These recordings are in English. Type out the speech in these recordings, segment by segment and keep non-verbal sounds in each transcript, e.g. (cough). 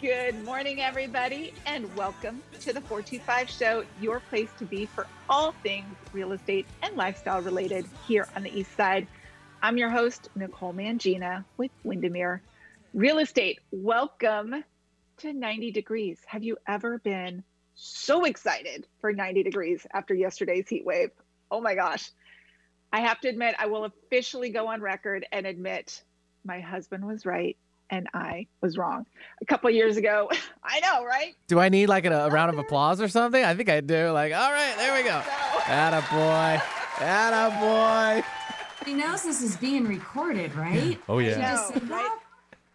Good morning, everybody, and welcome to the 425 Show, your place to be for all things real estate and lifestyle related here on the East Side. I'm your host, Nicole Mangina with Windermere Real Estate. Welcome to 90 degrees. Have you ever been so excited for 90 degrees after yesterday's heat wave? Oh my gosh. I have to admit, I will officially go on record and admit my husband was right and I was wrong. A couple years ago, (laughs) I know, right? Do I need like a, a round of applause or something? I think I do. Like, all right, there we go. Atta boy. Atta boy. He knows this is being recorded, right? Oh yeah. No, right?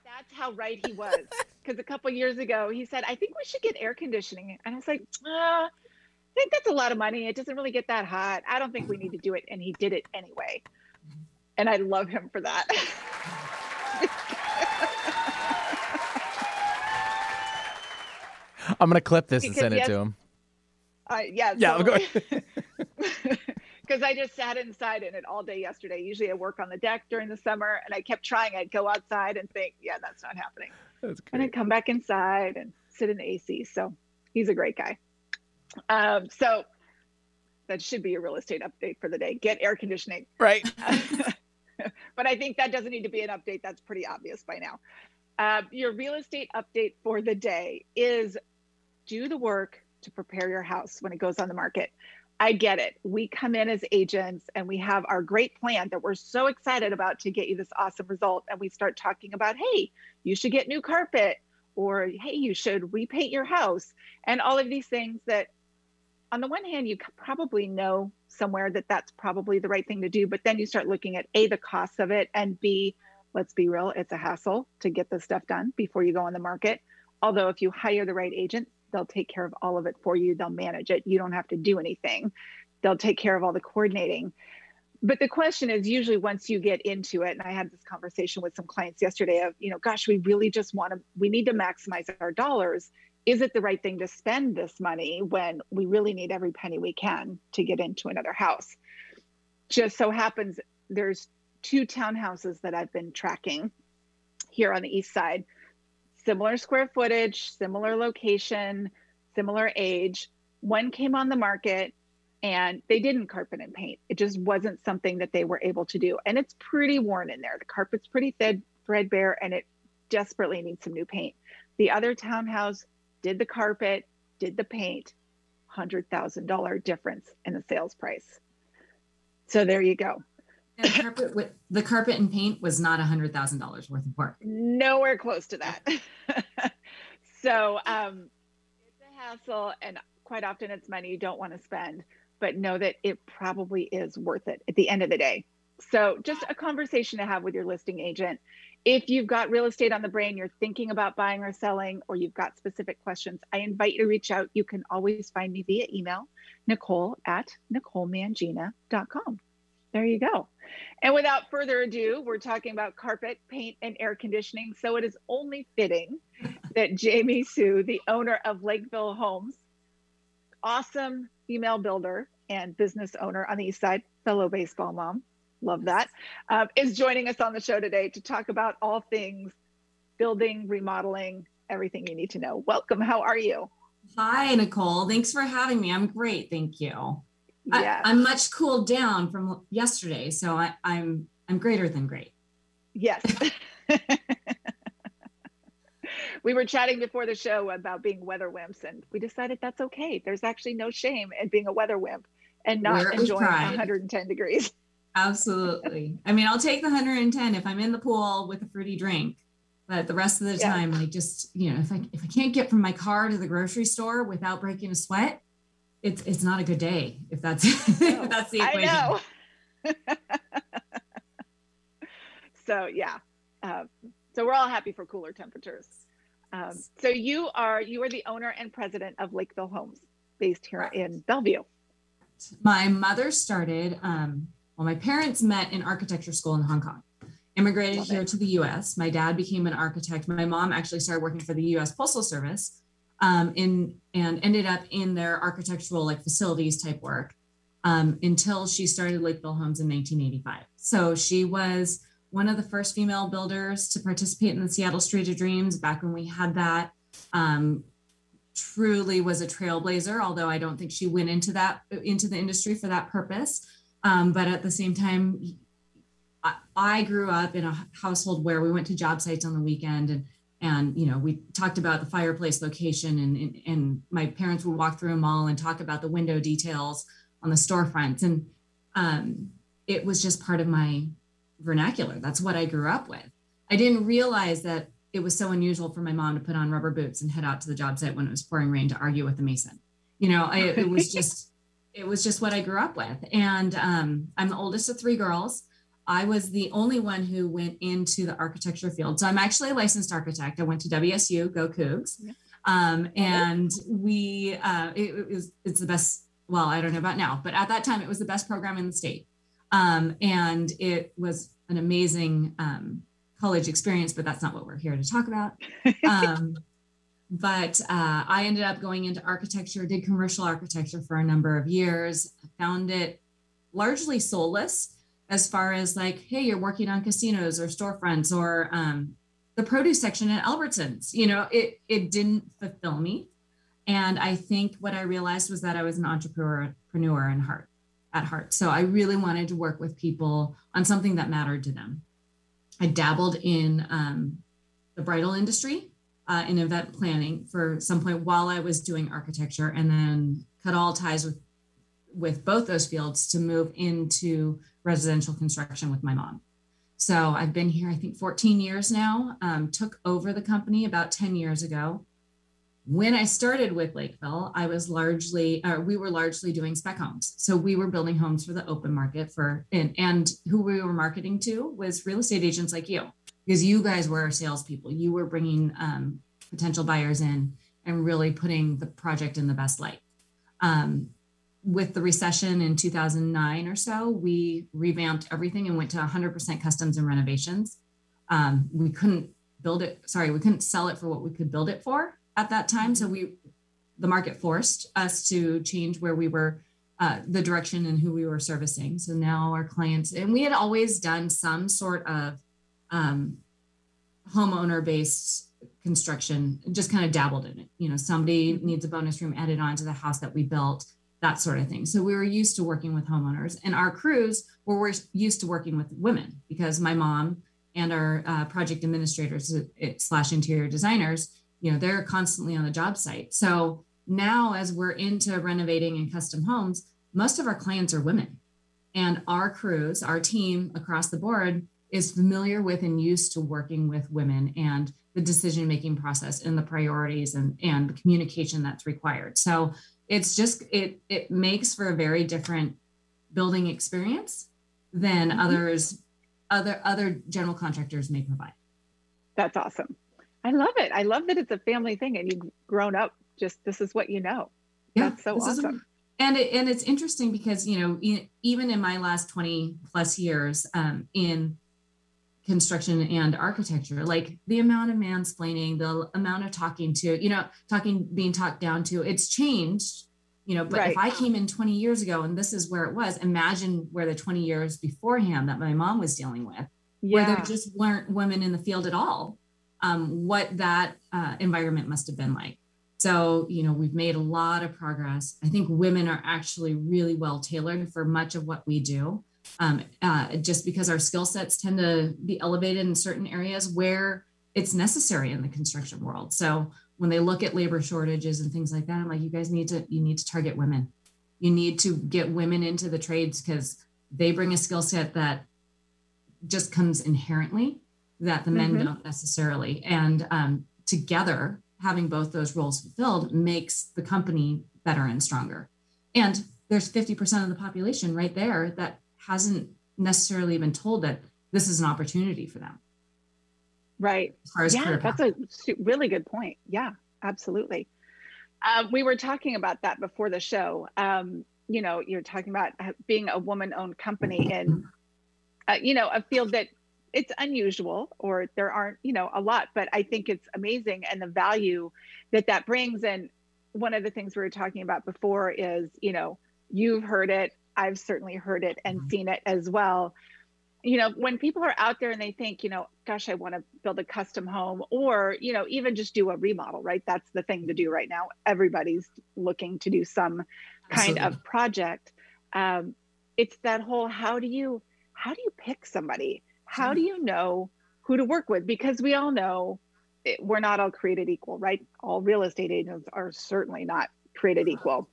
That's how right he was. Because a couple years ago, he said, "I think we should get air conditioning," and I was like, uh, "I think that's a lot of money. It doesn't really get that hot. I don't think we need to do it." And he did it anyway, and I love him for that. (laughs) I'm gonna clip this and send it yes- to him. Uh, yeah, Yeah, I'm. (laughs) Because I just sat inside in it all day yesterday. Usually I work on the deck during the summer, and I kept trying. I'd go outside and think, "Yeah, that's not happening." That's and I'd come back inside and sit in the AC. So he's a great guy. Um, so that should be a real estate update for the day. Get air conditioning. Right. (laughs) but I think that doesn't need to be an update. That's pretty obvious by now. Uh, your real estate update for the day is do the work to prepare your house when it goes on the market. I get it. We come in as agents and we have our great plan that we're so excited about to get you this awesome result. And we start talking about, hey, you should get new carpet, or hey, you should repaint your house, and all of these things that, on the one hand, you probably know somewhere that that's probably the right thing to do. But then you start looking at A, the cost of it, and B, let's be real, it's a hassle to get this stuff done before you go on the market. Although, if you hire the right agent, they'll take care of all of it for you, they'll manage it. You don't have to do anything, they'll take care of all the coordinating. But the question is usually once you get into it, and I had this conversation with some clients yesterday of, you know, gosh, we really just want to, we need to maximize our dollars. Is it the right thing to spend this money when we really need every penny we can to get into another house? Just so happens there's two townhouses that I've been tracking here on the east side. Similar square footage, similar location, similar age. One came on the market and they didn't carpet and paint. It just wasn't something that they were able to do. And it's pretty worn in there. The carpet's pretty thin, threadbare, and it desperately needs some new paint. The other townhouse did the carpet, did the paint, $100,000 difference in the sales price. So there you go. The carpet with the carpet and paint was not a hundred thousand dollars worth of work. nowhere close to that. (laughs) so um, it's a hassle, and quite often it's money you don't want to spend, but know that it probably is worth it at the end of the day. So just a conversation to have with your listing agent. If you've got real estate on the brain, you're thinking about buying or selling, or you've got specific questions, I invite you to reach out. You can always find me via email, nicole at nicolemangina.com. There you go. And without further ado, we're talking about carpet, paint, and air conditioning. So it is only fitting that Jamie Sue, the owner of Lakeville Homes, awesome female builder and business owner on the East Side, fellow baseball mom, love that, um, is joining us on the show today to talk about all things building, remodeling, everything you need to know. Welcome. How are you? Hi, Nicole. Thanks for having me. I'm great. Thank you. Yeah. I, am much cooled down from yesterday, so I, I'm I'm greater than great. Yes. (laughs) we were chatting before the show about being weather wimps, and we decided that's okay. There's actually no shame in being a weather wimp and not with enjoying 110 degrees. Absolutely. I mean, I'll take the 110 if I'm in the pool with a fruity drink. But the rest of the Yeah. time, I just, you know, if I if I can't get from my car to the grocery store without breaking a sweat, it's it's not a good day. If that's (laughs) if that's the equation. I know. (laughs) so yeah, um, so we're all happy for cooler temperatures. Um, so you are you are the owner and president of Lakeville Homes, based here Correct. in Bellevue. My mother started, um, well, my parents met in architecture school in Hong Kong, immigrated Love here it. to the US. My dad became an architect. My mom actually started working for the US Postal Service um, in, and ended up in their architectural like facilities type work um, until she started Lakeville Homes in 1985. So she was one of the first female builders to participate in the Seattle Street of Dreams back when we had that. um, truly was a trailblazer, although I don't think she went into that into the industry for that purpose. Um, but at the same time, I, I grew up in a household where we went to job sites on the weekend and and you know we talked about the fireplace location and, and, and my parents would walk through a mall and talk about the window details on the storefronts and um, it was just part of my vernacular that's what i grew up with i didn't realize that it was so unusual for my mom to put on rubber boots and head out to the job site when it was pouring rain to argue with the mason. You know, I, it was (laughs) just it was just what I grew up with. And um, I'm the oldest of three girls. I was the only one who went into the architecture field. So I'm actually a licensed architect. I went to WSU, go Cougs. Um, and we, uh, it, it, was, it's the best, well, I don't know about now, but at that time it was the best program in the state. Um, and it was an amazing um, college experience, but that's not what we're here to talk about. (laughs) Um, but uh, I ended up going into architecture, did commercial architecture for a number of years, found it largely soulless as far as like, hey, you're working on casinos or storefronts or um, the produce section at Albertsons. You know, it it didn't fulfill me. And I think what I realized was that I was an entrepreneur in heart at heart. So I really wanted to work with people on something that mattered to them. I dabbled in um, the bridal industry uh, in event planning for some point while I was doing architecture, and then cut all ties with with both those fields to move into residential construction with my mom. So I've been here, I think, 14 years now. Um, took over the company about 10 years ago when I started with Lakeville, I was largely, uh, we were largely doing spec homes. So we were building homes for the open market for, and, and who we were marketing to was real estate agents like you, because you guys were our salespeople. You were bringing um, potential buyers in and really putting the project in the best light. Um, with the recession in 2009 or so, we revamped everything and went to 100% customs and renovations. Um, we couldn't build it, sorry, we couldn't sell it for what we could build it for at that time. So we, the market forced us to change where we were, uh, the direction and who we were servicing. So now our clients, and we had always done some sort of um, homeowner based construction, just kind of dabbled in it. You know, somebody needs a bonus room added on to the house that we built, that sort of thing. So we were used to working with homeowners, and our crews were used to working with women because my mom and our uh, project administrators uh, slash interior designers you know they're constantly on the job site. So now as we're into renovating and custom homes most of our clients are women. And our crews our team across the board is familiar with and used to working with women and the decision making process and the priorities and and the communication that's required. So it's just it it makes for a very different building experience than mm-hmm. others other other general contractors may provide that's awesome I love it. I love that it's a family thing and you've grown up just this is what you know. Yeah, That's so awesome. And it, and it's interesting because you know even in my last 20 plus years um, in construction and architecture like the amount of mansplaining the amount of talking to you know talking being talked down to it's changed you know but right. if i came in 20 years ago and this is where it was imagine where the 20 years beforehand that my mom was dealing with yeah. where there just weren't women in the field at all um, what that uh, environment must have been like. So, you know, we've made a lot of progress. I think women are actually really well tailored for much of what we do, um, uh, just because our skill sets tend to be elevated in certain areas where it's necessary in the construction world. So, when they look at labor shortages and things like that, I'm like, you guys need to you need to target women. You need to get women into the trades because they bring a skill set that just comes inherently that the men mm-hmm. don't necessarily. And um, together, having both those roles fulfilled makes the company better and stronger. And there's 50% of the population right there that hasn't necessarily been told that this is an opportunity for them. Right. yeah, that's a really good point. Yeah, absolutely. Uh, we were talking about that before the show. Um, you know, you're talking about being a woman-owned company in, uh, you know, a field that it's unusual or there aren't you know a lot but i think it's amazing and the value that that brings and one of the things we were talking about before is you know you've heard it i've certainly heard it and mm-hmm. seen it as well you know, when people are out there and they think, you know, gosh, I want to build a custom home or, you know, even just do a remodel, right? That's the thing to do right now. Everybody's looking to do some kind Absolutely. of project. Um, it's that whole how do you how do you pick somebody? How do you know who to work with? Because we all know it, we're not all created equal, right? All real estate agents are certainly not created equal.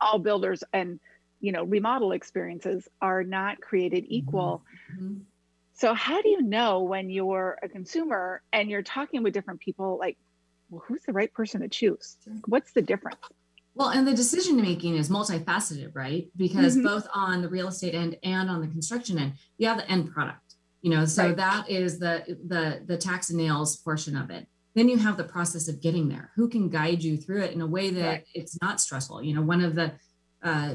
All builders and you know remodel experiences are not created mm-hmm. equal mm-hmm. so how do you know when you're a consumer and you're talking with different people like well who's the right person to choose what's the difference well and the decision making is multifaceted right because mm-hmm. both on the real estate end and on the construction end you have the end product you know so right. that is the the the tacks and nails portion of it then you have the process of getting there who can guide you through it in a way that right. it's not stressful you know one of the uh,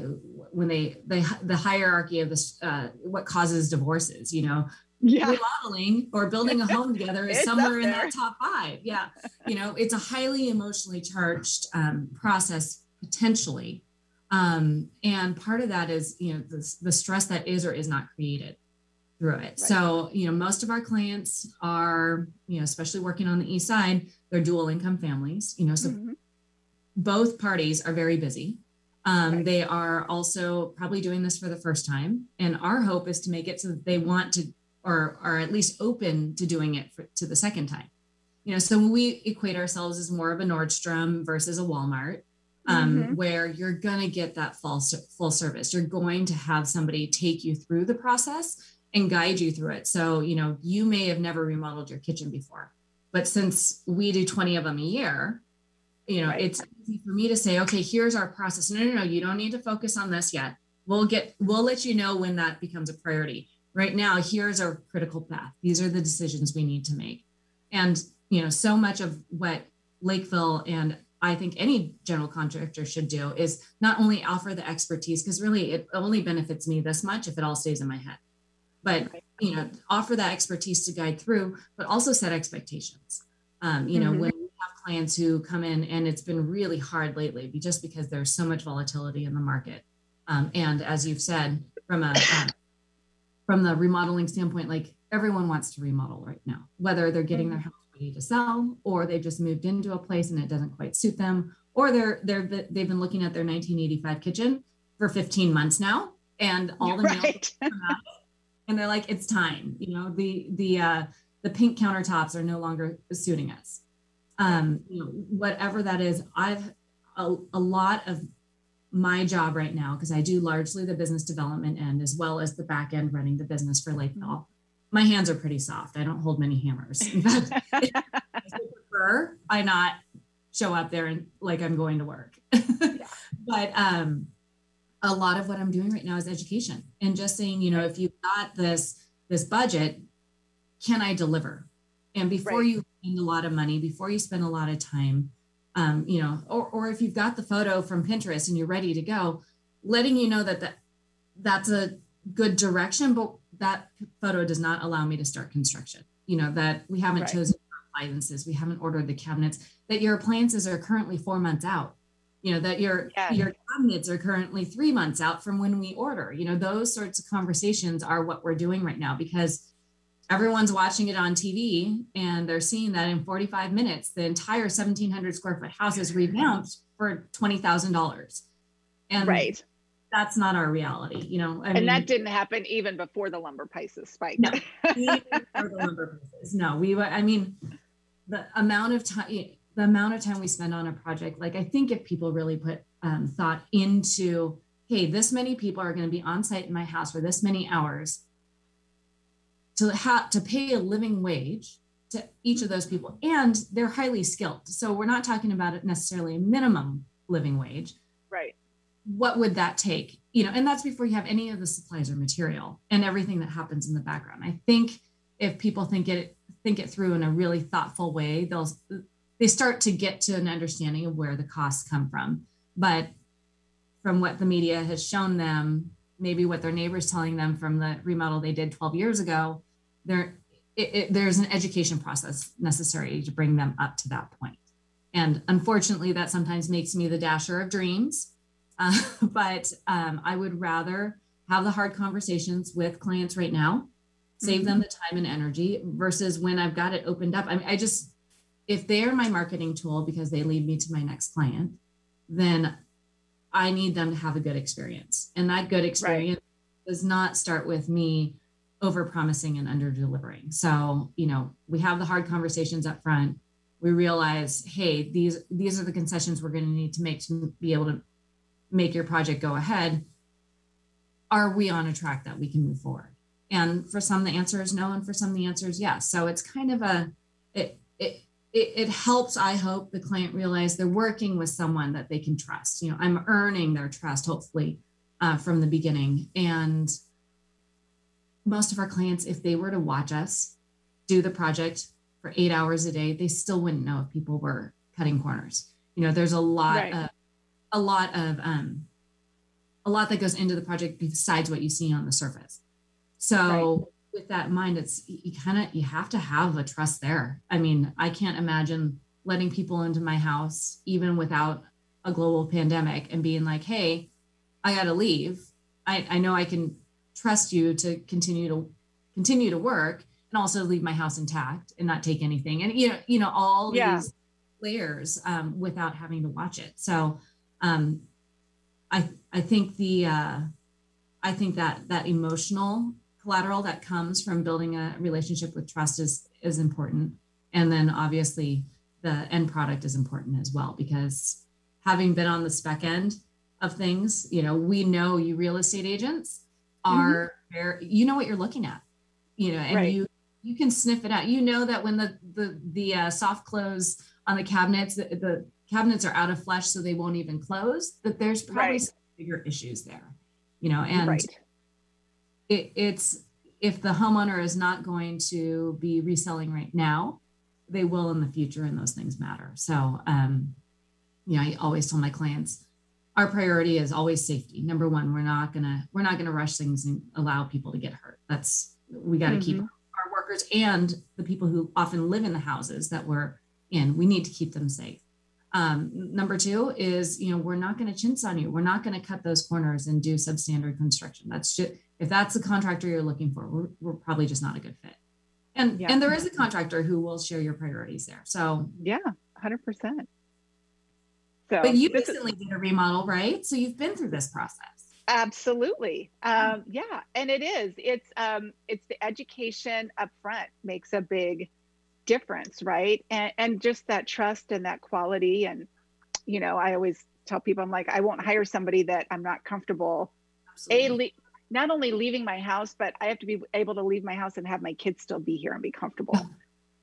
when they they the hierarchy of this uh, what causes divorces you know yeah. remodeling or building a home together is (laughs) somewhere in that top five yeah you know it's a highly emotionally charged um, process potentially um, and part of that is you know the, the stress that is or is not created through it right. so you know most of our clients are you know especially working on the east side they're dual income families you know so mm-hmm. both parties are very busy um, right. They are also probably doing this for the first time. And our hope is to make it so that they want to, or are at least open to doing it for, to the second time. You know, so we equate ourselves as more of a Nordstrom versus a Walmart, um, mm-hmm. where you're going to get that full, full service. You're going to have somebody take you through the process and guide you through it. So, you know, you may have never remodeled your kitchen before, but since we do 20 of them a year, you know, right. it's easy for me to say, okay, here's our process. No, no, no, you don't need to focus on this yet. We'll get, we'll let you know when that becomes a priority. Right now, here's our critical path. These are the decisions we need to make. And, you know, so much of what Lakeville and I think any general contractor should do is not only offer the expertise, because really it only benefits me this much if it all stays in my head, but, you know, offer that expertise to guide through, but also set expectations. Um, you know, mm-hmm. when clients who come in and it's been really hard lately just because there's so much volatility in the market. Um, and as you've said, from a um, from the remodeling standpoint, like everyone wants to remodel right now, whether they're getting their mm-hmm. house ready to sell or they've just moved into a place and it doesn't quite suit them, or they're they're they've been looking at their 1985 kitchen for 15 months now, and all the right. and they're like, it's time. You know, the the uh, the pink countertops are no longer suiting us um, you know, whatever that is. I've a, a lot of my job right now because I do largely the business development end as well as the back end running the business for Lakeville. My hands are pretty soft. I don't hold many hammers. (laughs) In fact, I prefer I not show up there and like I'm going to work. yeah. (laughs) But um, a lot of what I'm doing right now is education and just saying, you know, if you've got this this budget, can I deliver? And before right. you spend a lot of money, before you spend a lot of time, um, you know, or, or if you've got the photo from Pinterest and you're ready to go, letting you know that, that that's a good direction, but that photo does not allow me to start construction. You know, that we haven't right. chosen appliances, we haven't ordered the cabinets, that your appliances are currently four months out. You know, that your yeah. your cabinets are currently three months out from when we order. You know, those sorts of conversations are what we're doing right now because everyone's watching it on TV and they're seeing that in 45 minutes, the entire 1700 square foot house is revamped for $20,000. And right. that's not our reality, you know. I and mean, that didn't happen even before the lumber prices spiked. No, (laughs) the lumber prices. No, we, I mean, the amount of time, the amount of time we spend on a project, like I think if people really put um, thought into, hey, this many people are going to be on site in my house for this many hours to have to pay a living wage to each of those people and they're highly skilled. So we're not talking about it necessarily a minimum living wage. Right. What would that take? You know and that's before you have any of the supplies or material and everything that happens in the background. I think if people think it think it through in a really thoughtful way they'll they start to get to an understanding of where the costs come from. But from what the media has shown them maybe what their neighbors telling them from the remodel they did 12 years ago there it, it, there's an education process necessary to bring them up to that point and unfortunately that sometimes makes me the dasher of dreams (laughs) uh, but um, i would rather have the hard conversations with clients right now save mm-hmm. them the time and energy versus when I've got it opened up. I mean, I just, if they're my marketing tool because they lead me to my next client, then I need them to have a good experience. And that good experience right. does not start with me over promising and under delivering. So, you know, we have the hard conversations up front. We realize, hey, these these are the concessions we're going to need to make to be able to make your project go ahead. Are we on a track that we can move forward? And for some, the answer is no, and for some, the answer is yes. So it's kind of a it it it, it helps. I hope the client realize they're working with someone that they can trust. You know, I'm earning their trust, hopefully, uh, from the beginning, and most of our clients, if they were to watch us do the project for eight hours a day, they still wouldn't know if people were cutting corners. You know, there's a lot right. of a lot of um a lot that goes into the project besides what you see on the surface. So right. with that in mind, it's you kind of you have to have a trust there. I mean, I can't imagine letting people into my house even without a global pandemic and being like, hey, I gotta leave. I, I know I can trust you to continue to continue to work and also leave my house intact and not take anything and you know you know all yeah. these layers um, without having to watch it so um, i i think the uh, i think that that emotional collateral that comes from building a relationship with trust is is important and then obviously the end product is important as well because having been on the spec end of things you know we know you real estate agents. Are mm-hmm. very you know what you're looking at you know and right. you you can sniff it out you know that when the the the uh, soft close on the cabinets the, the, cabinets are out of flesh so they won't even close that there's probably right. bigger issues there you know and right. it, it's if the homeowner is not going to be reselling right now they will in the future and those things matter so um you know i always tell my clients our priority is always safety. Number one, we're not gonna we're not gonna rush things and allow people to get hurt. That's we got to mm-hmm. keep our workers and the people who often live in the houses that we're in. We need to keep them safe. Um, number two is you know we're not going to chintz on you. We're not going to cut those corners and do substandard construction. That's just if that's the contractor you're looking for, we're, we're probably just not a good fit. And yeah. and there is a contractor who will share your priorities there. So yeah, hundred percent. So, but you recently is, did a remodel, right? So you've been through this process. Absolutely. Um, yeah, and it is. It's um, it's the education up front makes a big difference, right? And and just that trust and that quality. And you know, I always tell people, I'm like, I won't hire somebody that I'm not comfortable. Absolutely. A not only leaving my house, but I have to be able to leave my house and have my kids still be here and be comfortable. (laughs)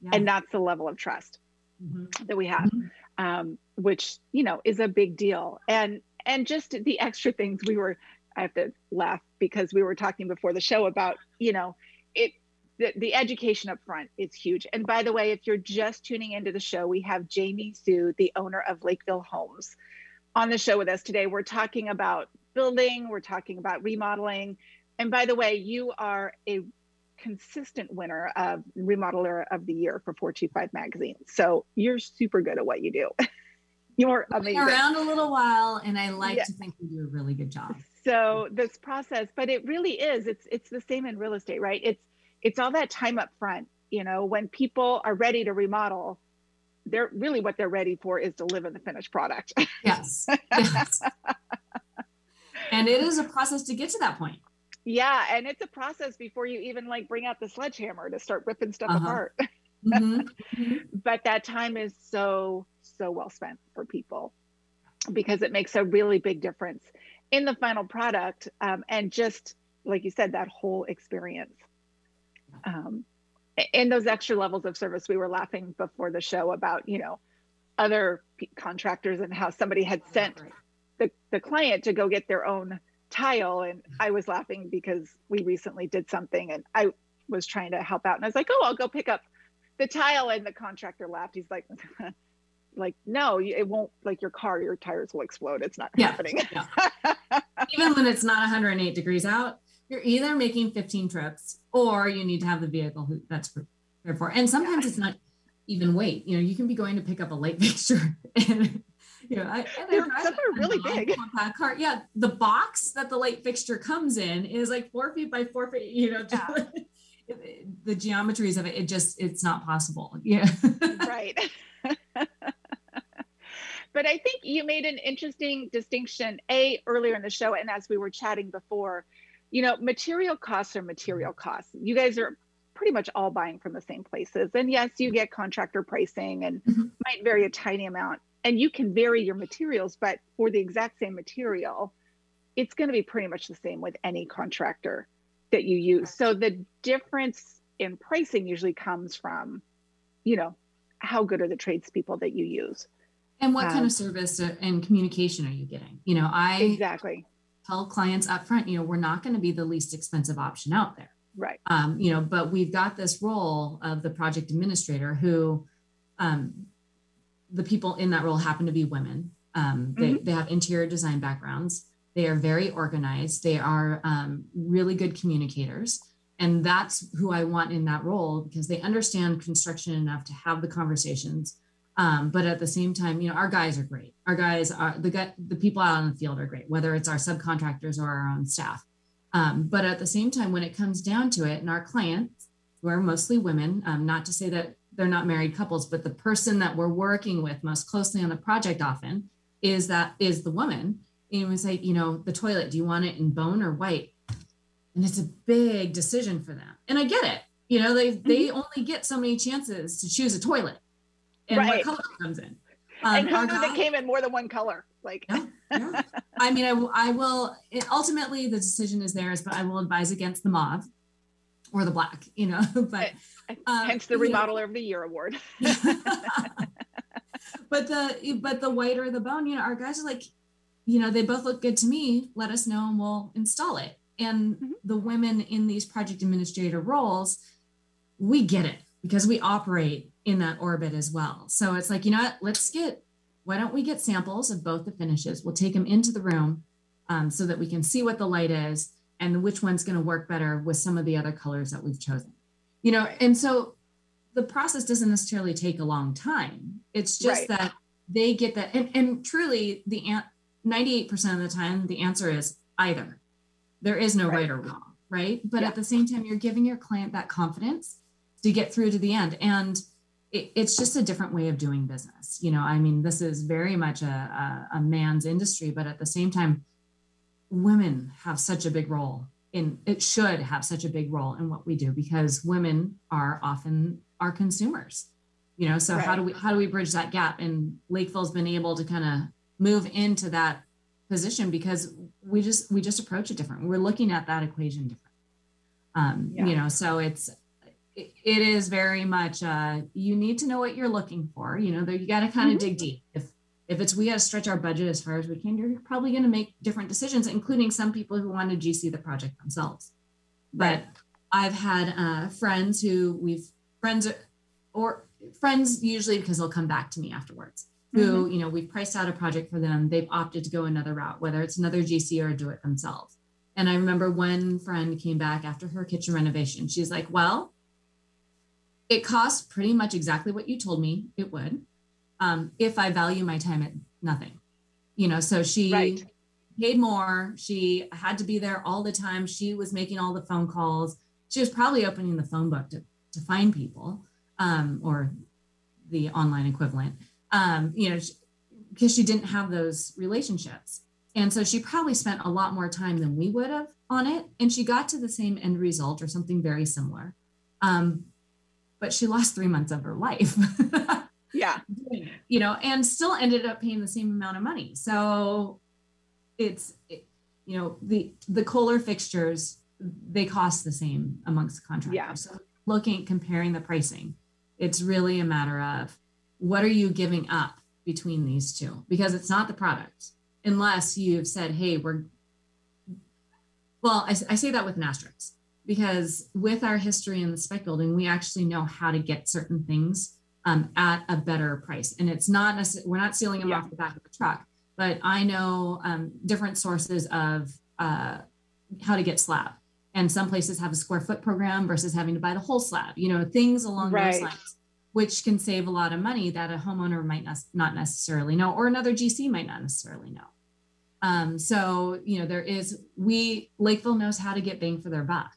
Yeah. And that's the level of trust mm-hmm. that we have. Mm-hmm um, which you know is a big deal. And and just the extra things we were i have to laugh because we were talking before the show about you know it the, the education up front is huge. And by the way if you're just tuning into the show we have jamie sue the owner of lakeville homes on the show with us today. We're talking about building we're talking about remodeling. And by the way you are a consistent winner of remodeler of the year for 425 magazine. So you're super good at what you do. (laughs) you're amazing. Been around a little while and I like yeah. to think you do a really good job. So this process, but it really is, it's it's the same in real estate, right? It's it's all that time up front. You know, when people are ready to remodel, they're really what they're ready for is to live in the finished product. (laughs) yes. yes. and it is a process to get to that point yeah and it's a process before you even like bring out the sledgehammer to start ripping stuff uh-huh. apart mm-hmm. (laughs) mm-hmm. but that time is so so well spent for people because it makes a really big difference in the final product um, and just like you said that whole experience um, in those extra levels of service we were laughing before the show about you know other contractors and how somebody had sent the, the client to go get their own tile and I was laughing because we recently did something and I was trying to help out and I was like, "Oh, I'll go pick up the tile." And the contractor laughed. He's like (laughs) like no, it won't like your car, your tires will explode. It's not yeah, happening. Yeah. Even when it's not 108 degrees out, you're either making 15 trips or you need to have the vehicle that's prepared for. And sometimes yeah. it's not even weight. You know, you can be going to pick up a light fixture (laughs) and know, I, They're, some are really big. Compact car. Yeah, the box that the light fixture comes in is like four feet by four feet. You know, yeah. (laughs) the geometries of it, it just it's not possible. (laughs) Yeah. right. (laughs) but I think you made an interesting distinction, A, earlier in the show, and as we were chatting before, you know, material costs are material costs. You guys are pretty much all buying from the same places. And yes, you get contractor pricing and mm-hmm. might vary a tiny amount. And you can vary your materials, but for the exact same material, it's going to be pretty much the same with any contractor that you use. So the difference in pricing usually comes from, you know, how good are the tradespeople that you use. And what um, kind of service and communication are you getting? You know, I exactly tell clients up front, you know, we're not going to be the least expensive option out there. Right. Um, you know, but we've got this role of the project administrator who um, the people in that role happen to be women. Um, they, mm-hmm. they have interior design backgrounds. They are very organized. They are um, really good communicators. And that's who I want in that role because they understand construction enough to have the conversations um, but at the same time, you know, our guys are great. Our guys are the the people out on the field are great, whether it's our subcontractors or our own staff. Um, but at the same time, when it comes down to it, and our clients, who are mostly women, um, not to say that they're not married couples, but the person that we're working with most closely on the project often is that is the woman. And we say, you know, the toilet, do you want it in bone or white? And it's a big decision for them. And I get it. You know, they mm-hmm. they only get so many chances to choose a toilet and right. what color comes in. Um, and who knew that came in more than one color? Like, yeah, yeah. I mean, I, I will. It, ultimately, the decision is theirs, but I will advise against the mauve or the black. You know, (laughs) but um, hence the remodeler know. of the year award. (laughs) (laughs) but the but the white or the bone, you know, our guys are like, you know, they both look good to me. Let us know, and we'll install it. And mm-hmm. the women in these project administrator roles, we get it because we operate in that orbit as well. So it's like, you know what, let's get, why don't we get samples of both the finishes? We'll take them into the room um, so that we can see what the light is and which one's going to work better with some of the other colors that we've chosen. You know, and so the process doesn't necessarily take a long time. It's just right. that they get that. And, and truly, the 98% of the time, the answer is either. There is no right, right or wrong, right? But yeah. at the same time, you're giving your client that confidence to get through to the end. And it, it's just a different way of doing business. You know, I mean, this is very much a, a, a man's industry, but at the same time, women have such a big role in it should have such a big role in what we do because women are often our consumers you know so right. how do we how do we bridge that gap and lakeville's been able to kind of move into that position because we just we just approach it different we're looking at that equation different um yeah. you know so it's it is very much uh, you need to know what you're looking for. You know, there you got to kind of mm-hmm. dig deep. If if it's we got to stretch our budget as far as we can, you're probably going to make different decisions, including some people who want to GC the project themselves. But right. I've had uh, friends who we've friends or friends usually because they'll come back to me afterwards. Who mm-hmm. you know we've priced out a project for them. They've opted to go another route, whether it's another GC or do it themselves. And I remember one friend came back after her kitchen renovation. She's like, "Well, it costs pretty much exactly what you told me it would um, if I value my time at nothing. You know, so she right. paid more. She had to be there all the time. She was making all the phone calls. She was probably opening the phone book to, to find people um, or the online equivalent, um, you know, because she didn't have those relationships. And so she probably spent a lot more time than we would have on it. And she got to the same end result or something very similar. Um, but she lost three months of her life. (laughs) yeah. You know, and still ended up paying the same amount of money. So it's, it, you know, the, the Kohler fixtures, they cost the same amongst contractors. Yeah. So looking, comparing the pricing, it's really a matter of what are you giving up between these two? Because it's not the product unless you've said, hey, we're, well, I, I say that with an asterisk because with our history in the spec building, we actually know how to get certain things um, at a better price. And it's not necessarily, we're not sealing them yeah. off the back of the truck, but I know um, different sources of uh, how to get slab. And some places have a square foot program versus having to buy the whole slab, you know, things along right. those lines, which can save a lot of money that a homeowner might not necessarily know, or another GC might not necessarily know. Um, so, you know, there is, we, Lakeville knows how to get bang for their buck.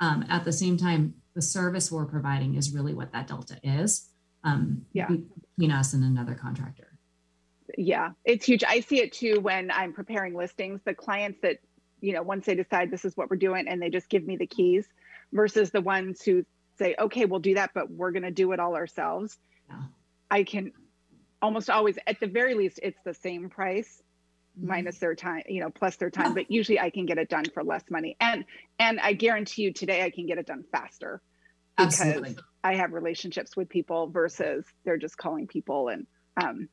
Um, at the same time, the service we're providing is really what that delta is. Um, Yeah. between us and another contractor. Yeah, it's huge. I see it too when I'm preparing listings. The clients that, you know, once they decide this is what we're doing and they just give me the keys versus the ones who say, okay, we'll do that, but we're going to do it all ourselves. Yeah. I can almost always, at the very least, it's the same price Mm-hmm. minus their time, you know, plus their time, but usually I can get it done for less money. And, and I guarantee you today I can get it done faster because Absolutely. I have relationships with people versus they're just calling people. And, um,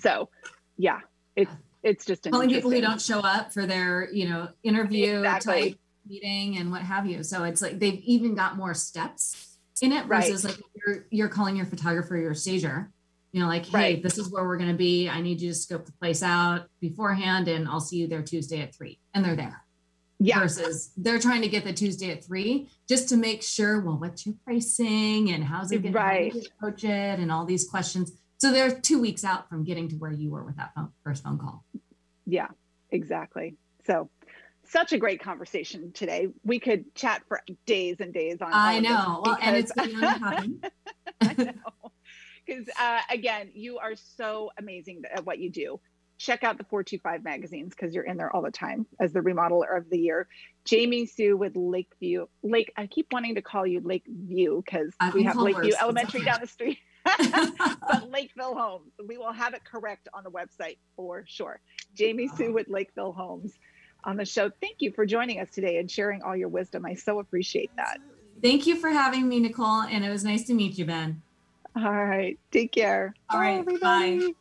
so yeah, it's, it's just Calling people who don't show up for their, you know, interview Exactly. type meeting and what have you. So it's like they've even got more steps in it Right. versus like you're you're calling your photographer, your stager, you know, like, hey, Right. this is where we're gonna be. I need you to scope the place out beforehand and I'll see you there Tuesday at three. And they're there. Yeah. Versus they're trying to get the Tuesday at three just to make sure, well, what's your pricing and how's it gonna how do you Right. approach it and all these questions. So they're two weeks out from getting to where you were with that phone, first phone call. Yeah, exactly. So, such a great conversation today. We could chat for days and days on. I know. Well, and it's been on. (laughs) I know. Because uh, again, you are so amazing at what you do. Check out the 425 magazines because you're in there all the time as the remodeler of the year. Jamie Sue with Lakeview. Lake, I keep wanting to call you Lakeview because we have Lakeview worse. Elementary down the street. (laughs) (laughs) but Lakeville Homes. We will have it correct on the website for sure. Jamie Sue with Lakeville Homes on the show. Thank you for joining us today and sharing all your wisdom. I so appreciate that. Thank you for having me, Nicole. And it was nice to meet you, Ben. All right. Take care. All right, bye. everybody.